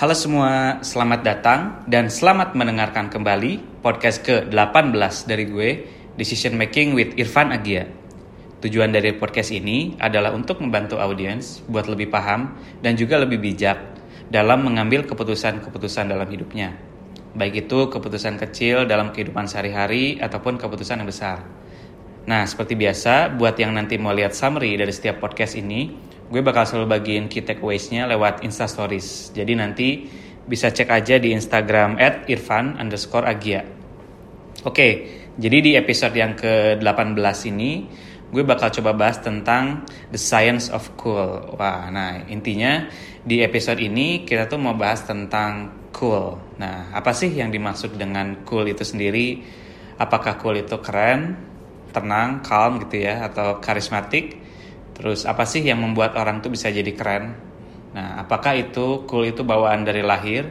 Halo semua, selamat datang dan selamat mendengarkan kembali podcast ke-18 dari gue, Decision Making with Irfan Agia. Tujuan dari podcast ini adalah untuk membantu audiens buat lebih paham dan juga lebih bijak dalam mengambil keputusan-keputusan dalam hidupnya. Baik itu keputusan kecil dalam kehidupan sehari-hari ataupun keputusan yang besar. Nah, seperti biasa, buat yang nanti mau lihat summary dari setiap podcast ini, gue bakal selalu bagiin key takeaways-nya lewat Insta Stories. Jadi nanti bisa cek aja di Instagram at irfan underscore agia. Oke, jadi di episode yang ke-18 ini, gue bakal coba bahas tentang the science of cool. Wah, nah intinya di episode ini kita tuh mau bahas tentang cool. Nah, apa sih yang dimaksud dengan cool itu sendiri? Apakah cool itu keren, tenang, calm gitu ya, atau karismatik. Terus apa sih yang membuat orang tuh bisa jadi keren? Nah, apakah itu cool itu bawaan dari lahir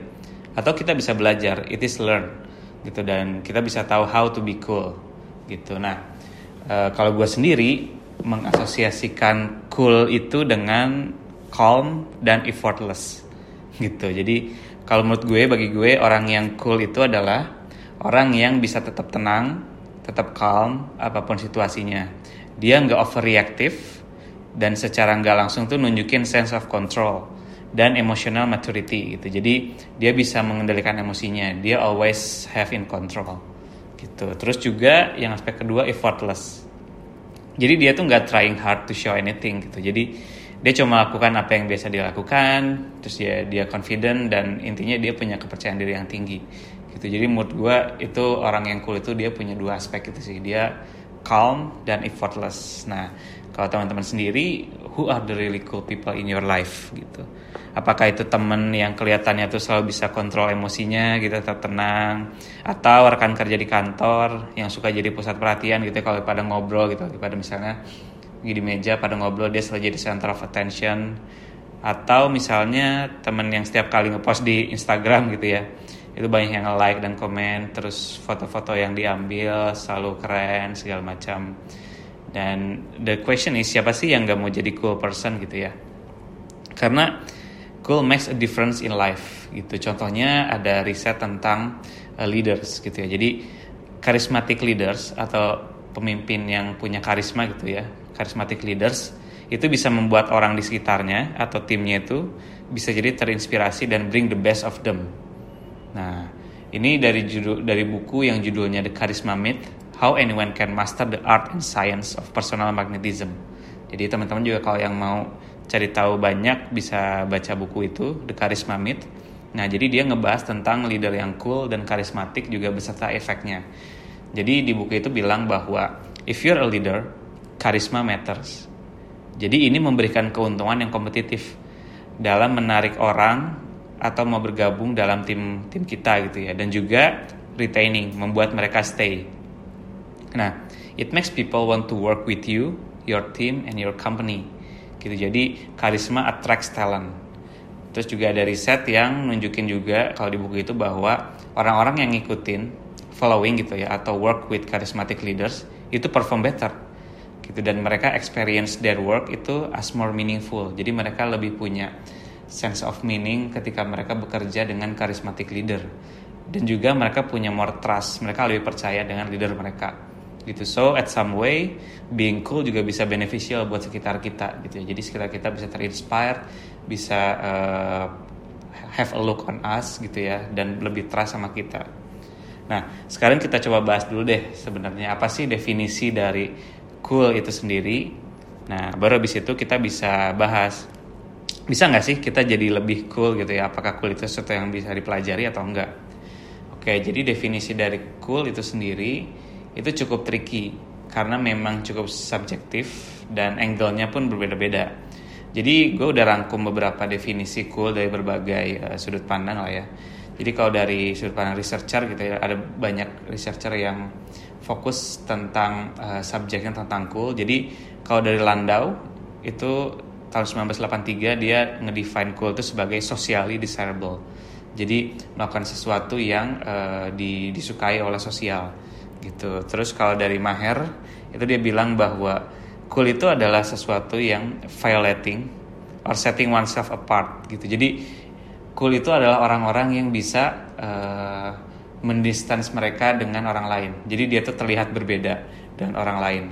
atau kita bisa belajar? It is learn gitu dan kita bisa tahu how to be cool gitu. Nah, e, kalau gue sendiri mengasosiasikan cool itu dengan calm dan effortless gitu. Jadi kalau menurut gue bagi gue orang yang cool itu adalah orang yang bisa tetap tenang, tetap calm apa pun situasinya. Dia nggak overreactive dan secara nggak langsung tuh nunjukin sense of control dan emotional maturity gitu. Jadi dia bisa mengendalikan emosinya. Dia always have in control gitu. Terus juga yang aspek kedua effortless. Jadi dia tuh nggak trying hard to show anything gitu. Jadi dia cuma lakukan apa yang biasa dia lakukan, terus dia dia confident dan intinya dia punya kepercayaan diri yang tinggi gitu jadi menurut gue itu orang yang cool itu dia punya dua aspek itu sih dia calm dan effortless nah kalau teman-teman sendiri who are the really cool people in your life gitu. Apakah itu temen yang kelihatannya tuh selalu bisa kontrol emosinya gitu tetap tenang atau rekan kerja di kantor yang suka jadi pusat perhatian gitu kalau pada ngobrol gitu. Pada misalnya di meja pada ngobrol dia selalu jadi center of attention. Atau misalnya temen yang setiap kali ngepost di Instagram gitu ya itu banyak yang like dan komen terus foto-foto yang diambil selalu keren segala macam dan the question is siapa sih yang gak mau jadi cool person gitu ya? Karena cool makes a difference in life gitu. Contohnya ada riset tentang uh, leaders gitu ya. Jadi charismatic leaders atau pemimpin yang punya karisma gitu ya charismatic leaders itu bisa membuat orang di sekitarnya atau timnya itu bisa jadi terinspirasi dan bring the best of them. Nah, ini dari judul dari buku yang judulnya The Charisma Myth: How Anyone Can Master the Art and Science of Personal Magnetism. Jadi teman-teman juga kalau yang mau cari tahu banyak bisa baca buku itu The Charisma Myth. Nah, jadi dia ngebahas tentang leader yang cool dan karismatik juga beserta efeknya. Jadi di buku itu bilang bahwa if you're a leader, charisma matters. Jadi ini memberikan keuntungan yang kompetitif dalam menarik orang atau mau bergabung dalam tim tim kita gitu ya dan juga retaining membuat mereka stay. Nah, it makes people want to work with you, your team and your company. Gitu. Jadi karisma attracts talent. Terus juga ada riset yang nunjukin juga kalau di buku itu bahwa orang-orang yang ngikutin following gitu ya atau work with charismatic leaders itu perform better gitu dan mereka experience their work itu as more meaningful. Jadi mereka lebih punya sense of meaning ketika mereka bekerja dengan charismatic leader dan juga mereka punya more trust mereka lebih percaya dengan leader mereka gitu. So at some way being cool juga bisa beneficial buat sekitar kita gitu ya. Jadi sekitar kita bisa terinspire bisa uh, have a look on us gitu ya dan lebih trust sama kita. Nah sekarang kita coba bahas dulu deh sebenarnya apa sih definisi dari cool itu sendiri? Nah baru habis itu kita bisa bahas bisa nggak sih kita jadi lebih cool gitu ya? Apakah cool itu sesuatu yang bisa dipelajari atau enggak? Oke jadi definisi dari cool itu sendiri itu cukup tricky karena memang cukup subjektif dan angle-nya pun berbeda-beda. Jadi gue udah rangkum beberapa definisi cool dari berbagai uh, sudut pandang lah ya. Jadi kalau dari sudut pandang researcher gitu ya ada banyak researcher yang fokus tentang uh, subjeknya tentang cool. Jadi kalau dari Landau itu tahun 1983 dia ngedefine cool itu sebagai socially desirable. Jadi melakukan sesuatu yang uh, di, disukai oleh sosial gitu. Terus kalau dari Maher itu dia bilang bahwa cool itu adalah sesuatu yang violating or setting oneself apart gitu. Jadi cool itu adalah orang-orang yang bisa uh, mendistance mereka dengan orang lain. Jadi dia tuh terlihat berbeda dengan orang lain.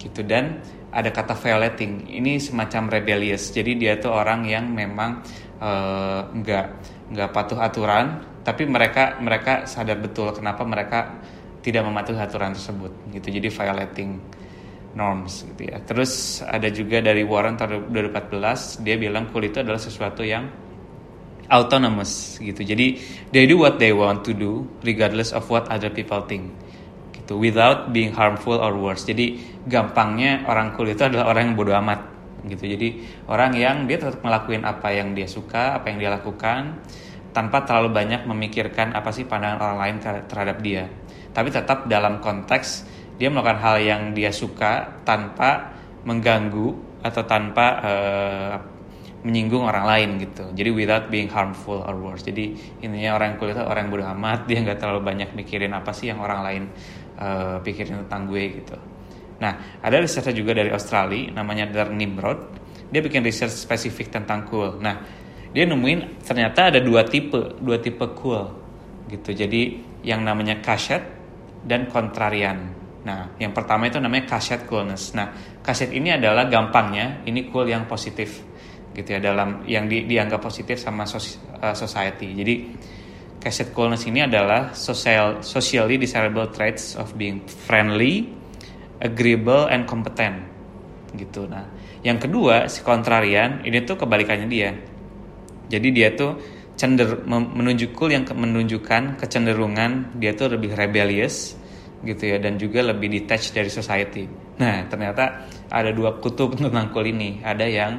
Gitu dan ada kata violating. Ini semacam rebellious. Jadi dia tuh orang yang memang uh, nggak nggak patuh aturan, tapi mereka mereka sadar betul kenapa mereka tidak mematuhi aturan tersebut. Gitu. Jadi violating norms gitu ya. Terus ada juga dari Warren tahun 2014 dia bilang cool itu adalah sesuatu yang autonomous gitu. Jadi they do what they want to do regardless of what other people think. Gitu without being harmful or worse. Jadi gampangnya orang cool itu adalah orang yang bodoh amat gitu. Jadi orang yang dia tetap ngelakuin apa yang dia suka, apa yang dia lakukan tanpa terlalu banyak memikirkan apa sih pandangan orang lain terhadap dia. Tapi tetap dalam konteks dia melakukan hal yang dia suka tanpa mengganggu atau tanpa uh, menyinggung orang lain gitu. Jadi without being harmful or worse. Jadi intinya orang kulit itu orang bodoh amat, dia nggak terlalu banyak mikirin apa sih yang orang lain uh, pikirin tentang gue gitu. Nah, ada research juga dari Australia namanya Dar Nimrod. Dia bikin research spesifik tentang cool. Nah, dia nemuin ternyata ada dua tipe, dua tipe cool gitu. Jadi yang namanya kaset dan kontrarian. Nah, yang pertama itu namanya kaset coolness. Nah, kaset ini adalah gampangnya ini cool yang positif gitu ya dalam yang di, dianggap positif sama sos, uh, society. Jadi cassette coolness ini adalah social socially desirable traits of being friendly, agreeable and competent gitu. Nah, yang kedua si kontrarian ini tuh kebalikannya dia. Jadi dia tuh cender menunjuk cool yang menunjukkan kecenderungan dia tuh lebih rebellious gitu ya dan juga lebih detached dari society. Nah, ternyata ada dua kutub tentang cool ini. Ada yang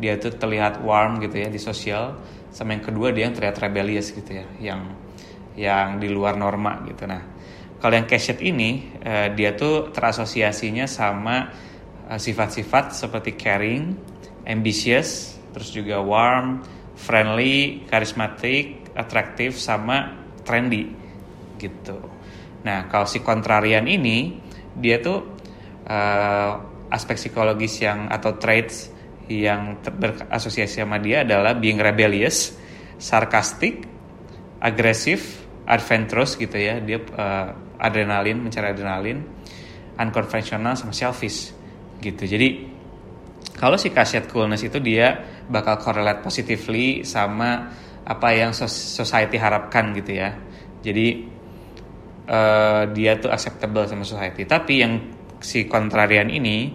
dia tuh terlihat warm gitu ya di sosial sama yang kedua dia yang terlihat rebellious gitu ya yang yang di luar norma gitu nah kalau yang Keshet ini uh, dia tuh terasosiasinya sama eh, sifat-sifat seperti caring ambitious terus juga warm friendly charismatic atraktif sama trendy gitu nah kalau si kontrarian ini dia tuh uh, aspek psikologis yang atau traits yang berasosiasi sama dia adalah being rebellious, sarcastic, agresif, adventurous gitu ya. Dia uh, adrenalin, mencari adrenalin, unconventional sama selfish gitu. Jadi kalau si kaset coolness itu dia bakal correlate positively sama apa yang society harapkan gitu ya. Jadi uh, dia tuh acceptable sama society. Tapi yang si kontrarian ini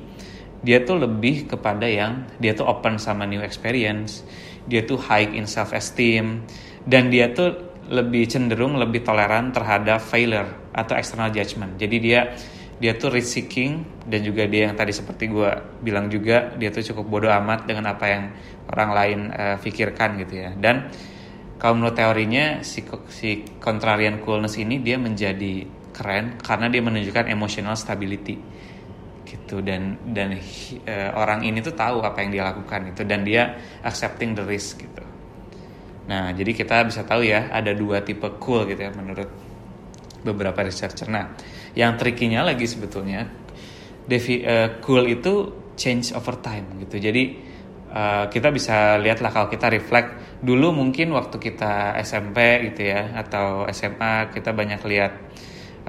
dia tuh lebih kepada yang dia tuh open sama new experience, dia tuh high in self esteem dan dia tuh lebih cenderung lebih toleran terhadap failure atau external judgment. Jadi dia dia tuh risk seeking dan juga dia yang tadi seperti gue bilang juga dia tuh cukup bodoh amat dengan apa yang orang lain uh, pikirkan gitu ya. Dan kalau menurut teorinya si si contrarian coolness ini dia menjadi keren karena dia menunjukkan emotional stability gitu dan dan uh, orang ini tuh tahu apa yang dia lakukan itu dan dia accepting the risk gitu. Nah, jadi kita bisa tahu ya ada dua tipe cool gitu ya menurut beberapa researcher. Nah, yang trikinya lagi sebetulnya devi, uh, cool itu change over time gitu. Jadi uh, kita bisa lihatlah kalau kita reflect dulu mungkin waktu kita SMP gitu ya atau SMA kita banyak lihat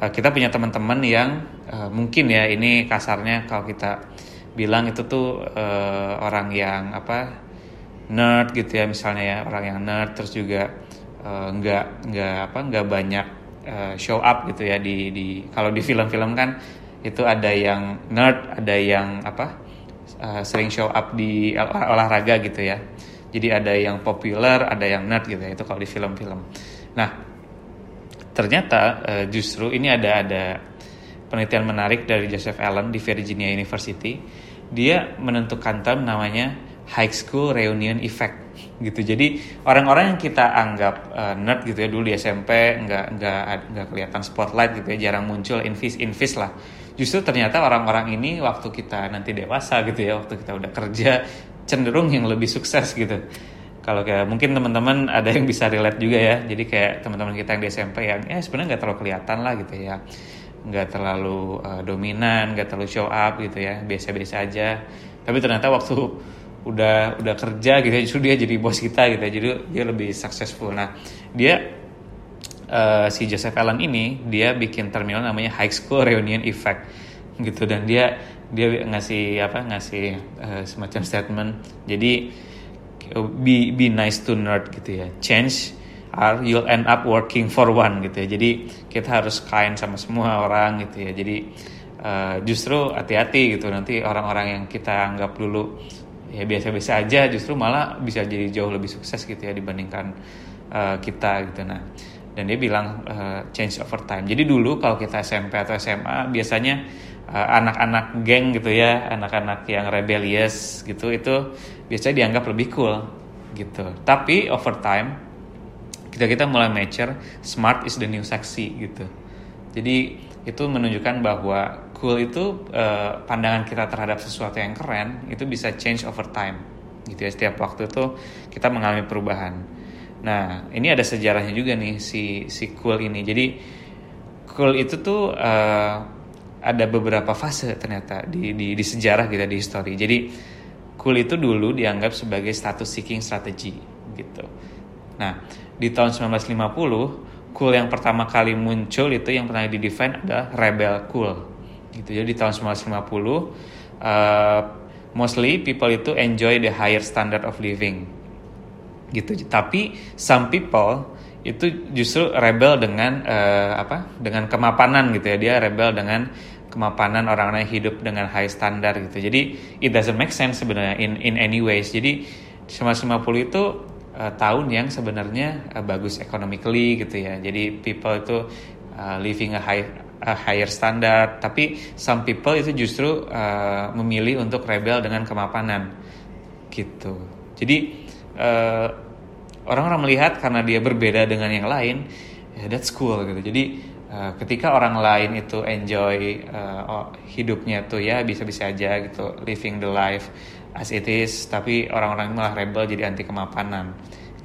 uh, kita punya teman-teman yang uh, mungkin ya ini kasarnya kalau kita bilang itu tuh uh, orang yang apa nerd gitu ya misalnya ya orang yang nerd terus juga uh, nggak nggak apa nggak banyak uh, show up gitu ya di di kalau di film-film kan itu ada yang nerd ada yang apa uh, sering show up di ol olahraga gitu ya jadi ada yang populer ada yang nerd gitu ya itu kalau di film-film nah ternyata uh, justru ini ada ada penelitian menarik dari Joseph Allen di Virginia University. Dia menentukan term namanya high school reunion effect gitu. Jadi orang-orang yang kita anggap uh, nerd gitu ya dulu di SMP nggak nggak nggak kelihatan spotlight gitu ya, jarang muncul invis invis lah. Justru ternyata orang-orang ini waktu kita nanti dewasa gitu ya, waktu kita udah kerja cenderung yang lebih sukses gitu kalau kayak mungkin teman-teman ada yang bisa relate juga ya jadi kayak teman-teman kita yang di SMP yang ya sebenarnya nggak terlalu kelihatan lah gitu ya nggak terlalu uh, dominan nggak terlalu show up gitu ya biasa-biasa aja tapi ternyata waktu udah udah kerja gitu ya justru dia jadi bos kita gitu ya jadi dia lebih successful. Nah dia uh, si Joseph Allen ini dia bikin terminal namanya High School Reunion Effect gitu dan dia dia ngasih apa ngasih uh, semacam statement. Jadi be be nice to nerd gitu ya change are you'll end up working for one gitu ya. Jadi kita harus kind sama semua orang gitu ya. Jadi uh, justru hati-hati gitu nanti orang-orang yang kita anggap dulu ya biasa-biasa aja justru malah bisa jadi jauh lebih sukses gitu ya dibandingkan uh, kita gitu. Nah dan dia bilang uh, change over time. Jadi dulu kalau kita SMP atau SMA biasanya anak-anak uh, geng gitu ya anak-anak yang rebellious gitu itu biasanya dianggap lebih cool gitu. Tapi over time kita kita mulai mature smart is the new sexy gitu. Jadi itu menunjukkan bahwa cool itu uh, pandangan kita terhadap sesuatu yang keren itu bisa change over time. Gitu ya setiap waktu itu kita mengalami perubahan. Nah ini ada sejarahnya juga nih si si cool ini. Jadi cool itu tuh uh, ada beberapa fase ternyata di di, di sejarah gitu di histori. Jadi cool itu dulu dianggap sebagai status seeking strategy gitu. Nah di tahun 1950 cool yang pertama kali muncul itu yang pernah didefine adalah rebel cool gitu jadi tahun 1950 uh, mostly people itu enjoy the higher standard of living. Gitu. Tapi some people itu justru rebel dengan uh, apa dengan kemapanan gitu ya. Dia rebel dengan kemapanan orang-orang yang hidup dengan high standard gitu. Jadi it doesn't make sense sebenarnya in in any ways. Jadi 1950 itu uh, tahun yang sebenarnya uh, bagus economically gitu ya. Jadi people itu uh, living a high a higher standard. Tapi some people itu justru uh, memilih untuk rebel dengan kemapanan. Gitu. Jadi uh, orang-orang melihat karena dia berbeda dengan yang lain ya that's cool gitu. Jadi uh, ketika orang lain itu enjoy uh, oh, hidupnya tuh ya bisa-bisa aja gitu living the life as it is tapi orang-orang malah rebel jadi anti kemapanan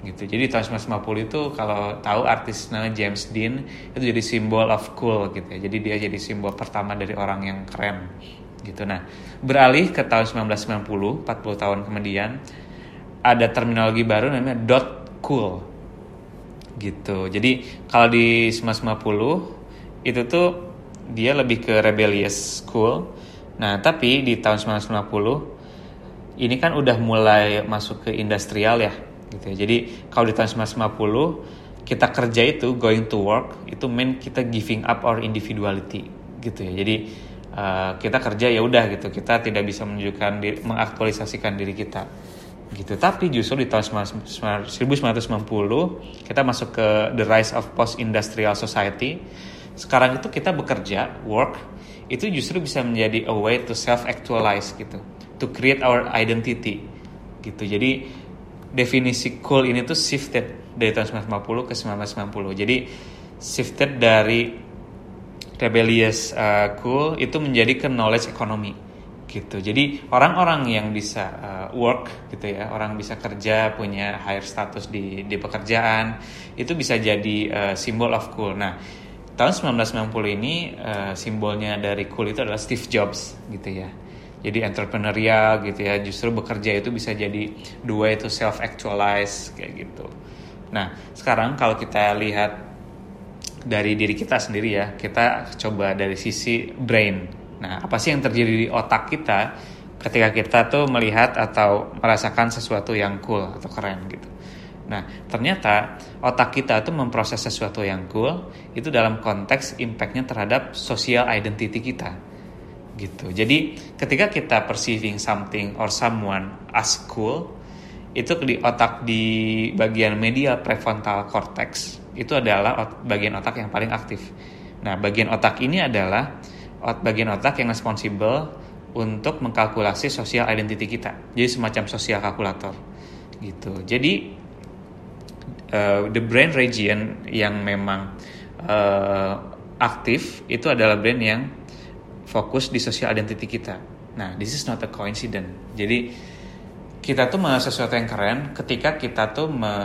gitu. Jadi tahun 1950 itu kalau tahu artis namanya James Dean itu jadi simbol of cool gitu ya. Jadi dia jadi simbol pertama dari orang yang keren gitu. Nah, beralih ke tahun 1990, 40 tahun kemudian ada terminologi baru namanya dot cool. Gitu. Jadi kalau di 1950 itu tuh dia lebih ke rebellious cool. Nah, tapi di tahun 1990 ini kan udah mulai masuk ke industrial ya gitu ya. Jadi kalau di tahun 1950 kita kerja itu going to work itu mean kita giving up our individuality gitu ya. Jadi uh, kita kerja ya udah gitu. Kita tidak bisa menunjukkan diri, mengaktualisasikan diri kita gitu. Tapi justru di tahun 1990 kita masuk ke the rise of post industrial society. Sekarang itu kita bekerja, work itu justru bisa menjadi a way to self actualize gitu, to create our identity gitu. Jadi definisi cool ini tuh shifted dari tahun 1950 ke 1990. Jadi shifted dari rebellious uh, cool itu menjadi ke knowledge economy gitu. Jadi orang-orang yang bisa uh, work gitu ya, orang bisa kerja punya higher status di di pekerjaan itu bisa jadi uh, simbol of cool. Nah, tahun 1990 ini uh, simbolnya dari cool itu adalah Steve Jobs gitu ya jadi entrepreneurial gitu ya. Justru bekerja itu bisa jadi dua itu self actualize kayak gitu. Nah sekarang kalau kita lihat dari diri kita sendiri ya kita coba dari sisi brain. Nah apa sih yang terjadi di otak kita ketika kita tuh melihat atau merasakan sesuatu yang cool atau keren gitu? Nah, ternyata otak kita tuh memproses sesuatu yang cool itu dalam konteks impactnya terhadap social identity kita gitu. Jadi ketika kita perceiving something or someone as cool, itu di otak di bagian media prefrontal cortex itu adalah bagian otak yang paling aktif. Nah, bagian otak ini adalah bagian otak yang responsible untuk mengkalkulasi sosial identity kita. Jadi semacam sosial kalkulator gitu. Jadi uh, the brain region yang memang uh, aktif itu adalah brain yang fokus di social identity kita. Nah, this is not a coincidence. Jadi kita tuh sesuatu yang keren ketika kita tuh me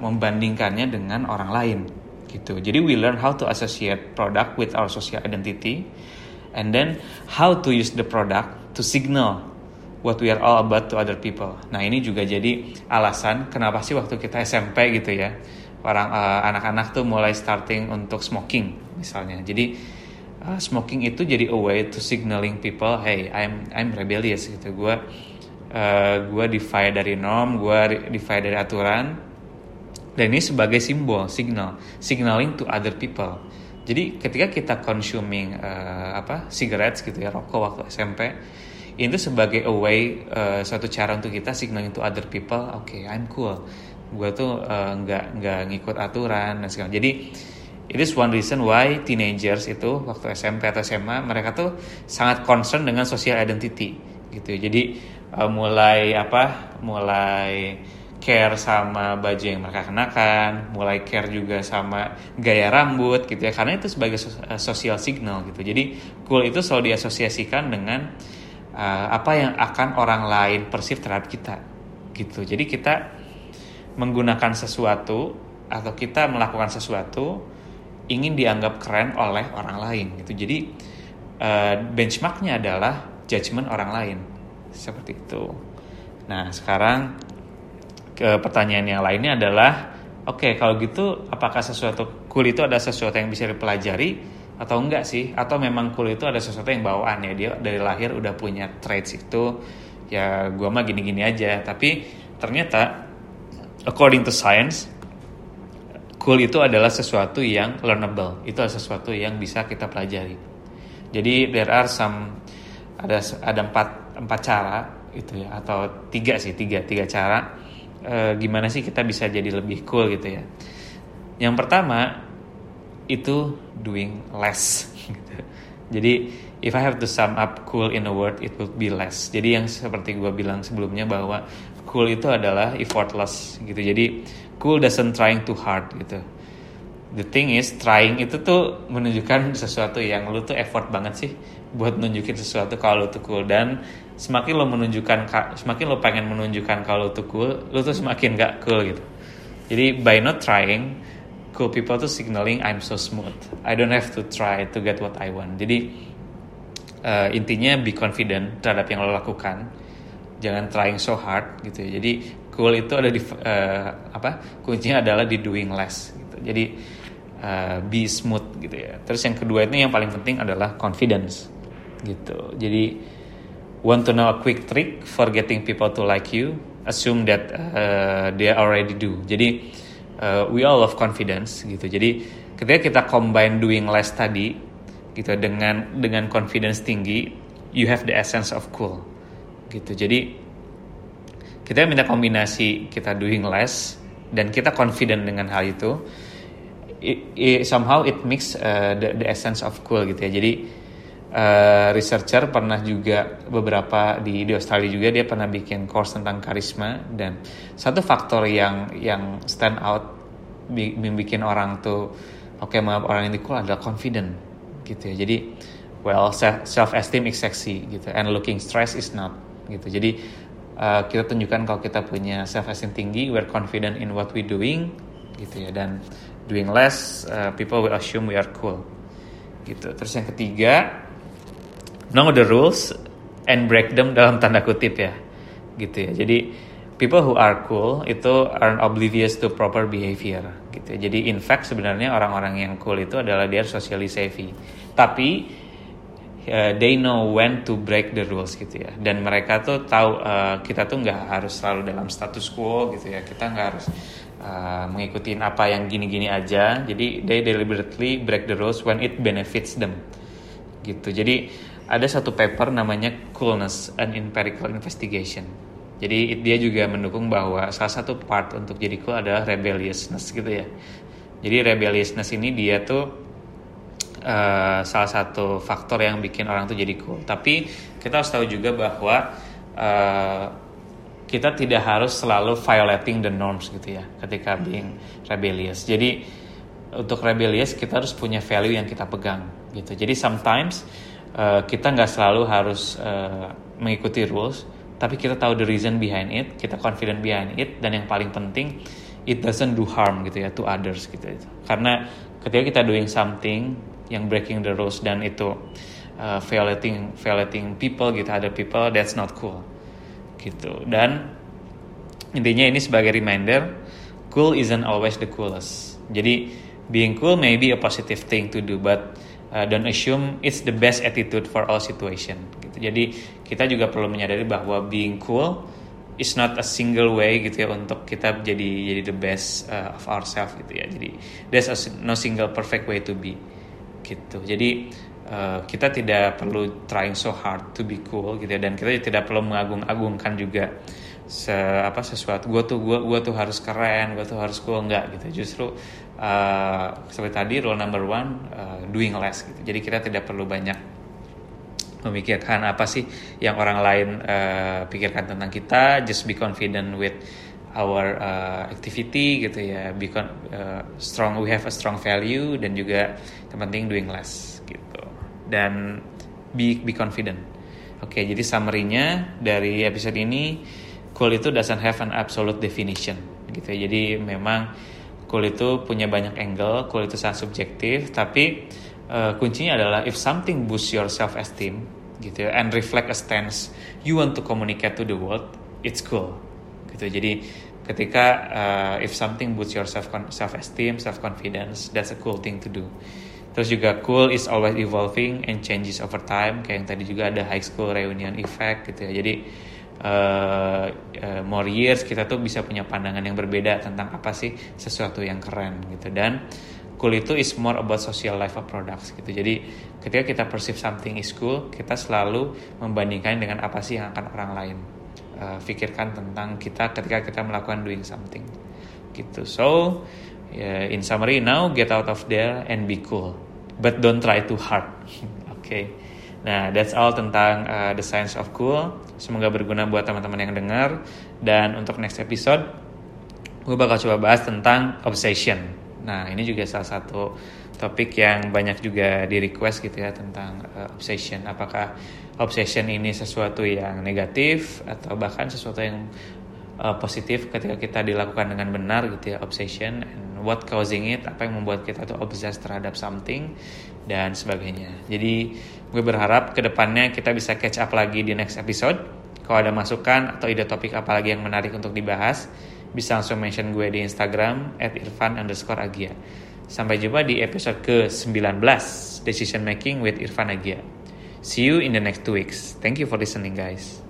membandingkannya dengan orang lain gitu. Jadi we learn how to associate product with our social identity and then how to use the product to signal what we are all about to other people. Nah ini juga jadi alasan kenapa sih waktu kita SMP gitu ya orang uh, anak-anak tuh mulai starting untuk smoking misalnya. Jadi uh, smoking itu jadi a way to signaling people, hey I'm I'm rebellious gitu. Gue uh, gue defy dari norm, gue defy dari aturan. Dan ini sebagai simbol, signal, signaling to other people. Jadi ketika kita consuming uh, apa cigarettes gitu ya rokok waktu SMP itu sebagai a way uh, suatu cara untuk kita signaling to other people oke okay, I'm cool gue tuh uh, nggak nggak ngikut aturan dan segala jadi it is one reason why teenagers itu waktu SMP atau SMA mereka tuh sangat concern dengan social identity gitu. Jadi uh, mulai apa mulai care sama baju yang mereka kenakan, mulai care juga sama gaya rambut gitu ya, karena itu sebagai social signal gitu. Jadi cool itu selalu diasosiasikan dengan uh, apa yang akan orang lain persif terhadap kita gitu. Jadi kita menggunakan sesuatu atau kita melakukan sesuatu ingin dianggap keren oleh orang lain gitu. Jadi uh, benchmarknya adalah judgement orang lain. Seperti itu. Nah sekarang ke pertanyaan yang lainnya adalah oke okay, kalau gitu apakah sesuatu cool itu ada sesuatu yang bisa dipelajari atau enggak sih? Atau memang cool itu ada sesuatu yang bawaan ya? Dia dari lahir udah punya traits itu. Ya gue mah gini-gini aja. Tapi ternyata according to science cool itu adalah sesuatu yang learnable itu adalah sesuatu yang bisa kita pelajari jadi there are some ada ada empat empat cara itu ya atau tiga sih tiga tiga cara e, gimana sih kita bisa jadi lebih cool gitu ya yang pertama itu doing less. Jadi if I have to sum up cool in a word it would be less. Jadi yang seperti gue bilang sebelumnya bahwa cool itu adalah effortless gitu. Jadi cool doesn't trying too hard gitu. The thing is trying itu tuh menunjukkan sesuatu yang lu tuh effort banget sih buat nunjukin sesuatu kalau lu tuh cool dan semakin lo menunjukkan semakin lo pengen menunjukkan kalau lu tuh cool, lu tuh semakin gak cool gitu. Jadi by not trying cool people tuh signaling I'm so smooth. I don't have to try to get what I want. Jadi uh, intinya be confident terhadap yang lo lakukan. Jangan trying so hard gitu ya. Jadi cool itu ada di uh, apa? Kuncinya adalah di doing less gitu. Jadi uh, be smooth gitu ya. Terus yang kedua itu yang paling penting adalah confidence gitu. Jadi want to know a quick trick for getting people to like you? Assume that uh, they already do. Jadi uh, we all love confidence gitu. Jadi ketika kita combine doing less tadi gitu dengan dengan confidence tinggi, you have the essence of cool gitu. Jadi kita minta kombinasi kita doing less dan kita confident dengan hal itu. It, it, somehow it mix uh, the, the essence of cool gitu ya. Jadi uh, researcher pernah juga beberapa di di Australia juga dia pernah bikin course tentang karisma dan satu faktor yang yang stand out bikin orang tuh oke okay, maaf orang ini cool adalah confident gitu ya jadi well self esteem is sexy gitu and looking stress is not gitu jadi uh, kita tunjukkan kalau kita punya self esteem tinggi we're confident in what we doing gitu ya dan doing less uh, people will assume we are cool gitu terus yang ketiga know the rules and break them dalam tanda kutip ya gitu ya jadi people who are cool itu are oblivious to proper behavior gitu. Jadi in fact sebenarnya orang-orang yang cool itu adalah dia socially savvy. Tapi uh, they know when to break the rules gitu ya. Dan mereka tuh tahu uh, kita tuh nggak harus selalu dalam status quo gitu ya. Kita nggak harus uh, mengikuti apa yang gini-gini aja. Jadi they deliberately break the rules when it benefits them gitu. Jadi ada satu paper namanya Coolness and Empirical Investigation jadi dia juga mendukung bahwa salah satu part untuk jadi cool adalah rebelliousness gitu ya. Jadi rebelliousness ini dia tuh uh, salah satu faktor yang bikin orang tuh jadi cool. Tapi kita harus tahu juga bahwa uh, kita tidak harus selalu violating the norms gitu ya ketika being rebellious. Jadi untuk rebellious kita harus punya value yang kita pegang gitu. Jadi sometimes uh, kita nggak selalu harus uh, mengikuti rules, tapi kita tahu the reason behind it, kita confident behind it, dan yang paling penting it doesn't do harm gitu ya to others gitu. itu. Karena ketika kita doing something yang breaking the rules dan itu uh, violating violating people gitu, other people, that's not cool. gitu. Dan intinya ini sebagai reminder cool isn't always the coolest. Jadi being cool may be a positive thing to do but uh, don't assume it's the best attitude for all situation. Gitu. Jadi kita juga perlu menyadari bahwa being cool is not a single way gitu ya untuk kita jadi jadi the best uh, of ourselves gitu ya. Jadi there's a, no single perfect way to be gitu. Jadi uh, kita tidak perlu trying so hard to be cool gitu ya. Dan kita tidak perlu mengagung-agungkan juga se apa sesuatu. Gue tuh gue gue tuh harus keren gue tuh harus cool. Enggak gitu. Justru uh, seperti tadi rule number one uh, doing less gitu. Jadi kita tidak perlu banyak memikirkan apa sih yang orang lain uh, pikirkan tentang kita. Just be confident with our uh, activity gitu ya be con uh, strong we have a strong value dan juga yang penting doing less gitu dan be be confident oke okay, jadi summary-nya dari episode ini cool itu doesn't have an absolute definition gitu ya. Jadi memang cool itu punya banyak angle, cool itu sangat subjektif, tapi uh, kuncinya adalah if something boosts your self esteem gitu ya and reflect a stance you want to communicate to the world, it's cool. Gitu. Jadi ketika uh, if something boosts your self self esteem, self confidence, that's a cool thing to do. Terus juga cool is always evolving and changes over time. Kayak yang tadi juga ada high school reunion effect gitu ya. Jadi uh, uh, more years kita tuh bisa punya pandangan yang berbeda tentang apa sih sesuatu yang keren gitu dan cool itu is more about social life of products gitu jadi ketika kita perceive something is cool kita selalu membandingkan dengan apa sih yang akan orang lain uh, tentang kita ketika kita melakukan doing something gitu so yeah, in summary now get out of there and be cool but don't try too hard oke okay. Nah, that's all tentang uh, the science of cool. Semoga berguna buat teman-teman yang dengar. Dan untuk next episode, gue bakal coba bahas tentang obsession. Nah, ini juga salah satu topik yang banyak juga di request gitu ya tentang uh, obsession. Apakah obsession ini sesuatu yang negatif atau bahkan sesuatu yang uh, positif ketika kita dilakukan dengan benar gitu ya obsession and what causing it apa yang membuat kita tuh obsessed terhadap something dan sebagainya. Jadi gue berharap ke depannya kita bisa catch up lagi di next episode. Kalau ada masukan atau ide topik apa lagi yang menarik untuk dibahas, bisa langsung mention gue di Instagram at irfan underscore agia. Sampai jumpa di episode ke-19 Decision Making with Irfan Agia. See you in the next two weeks. Thank you for listening guys.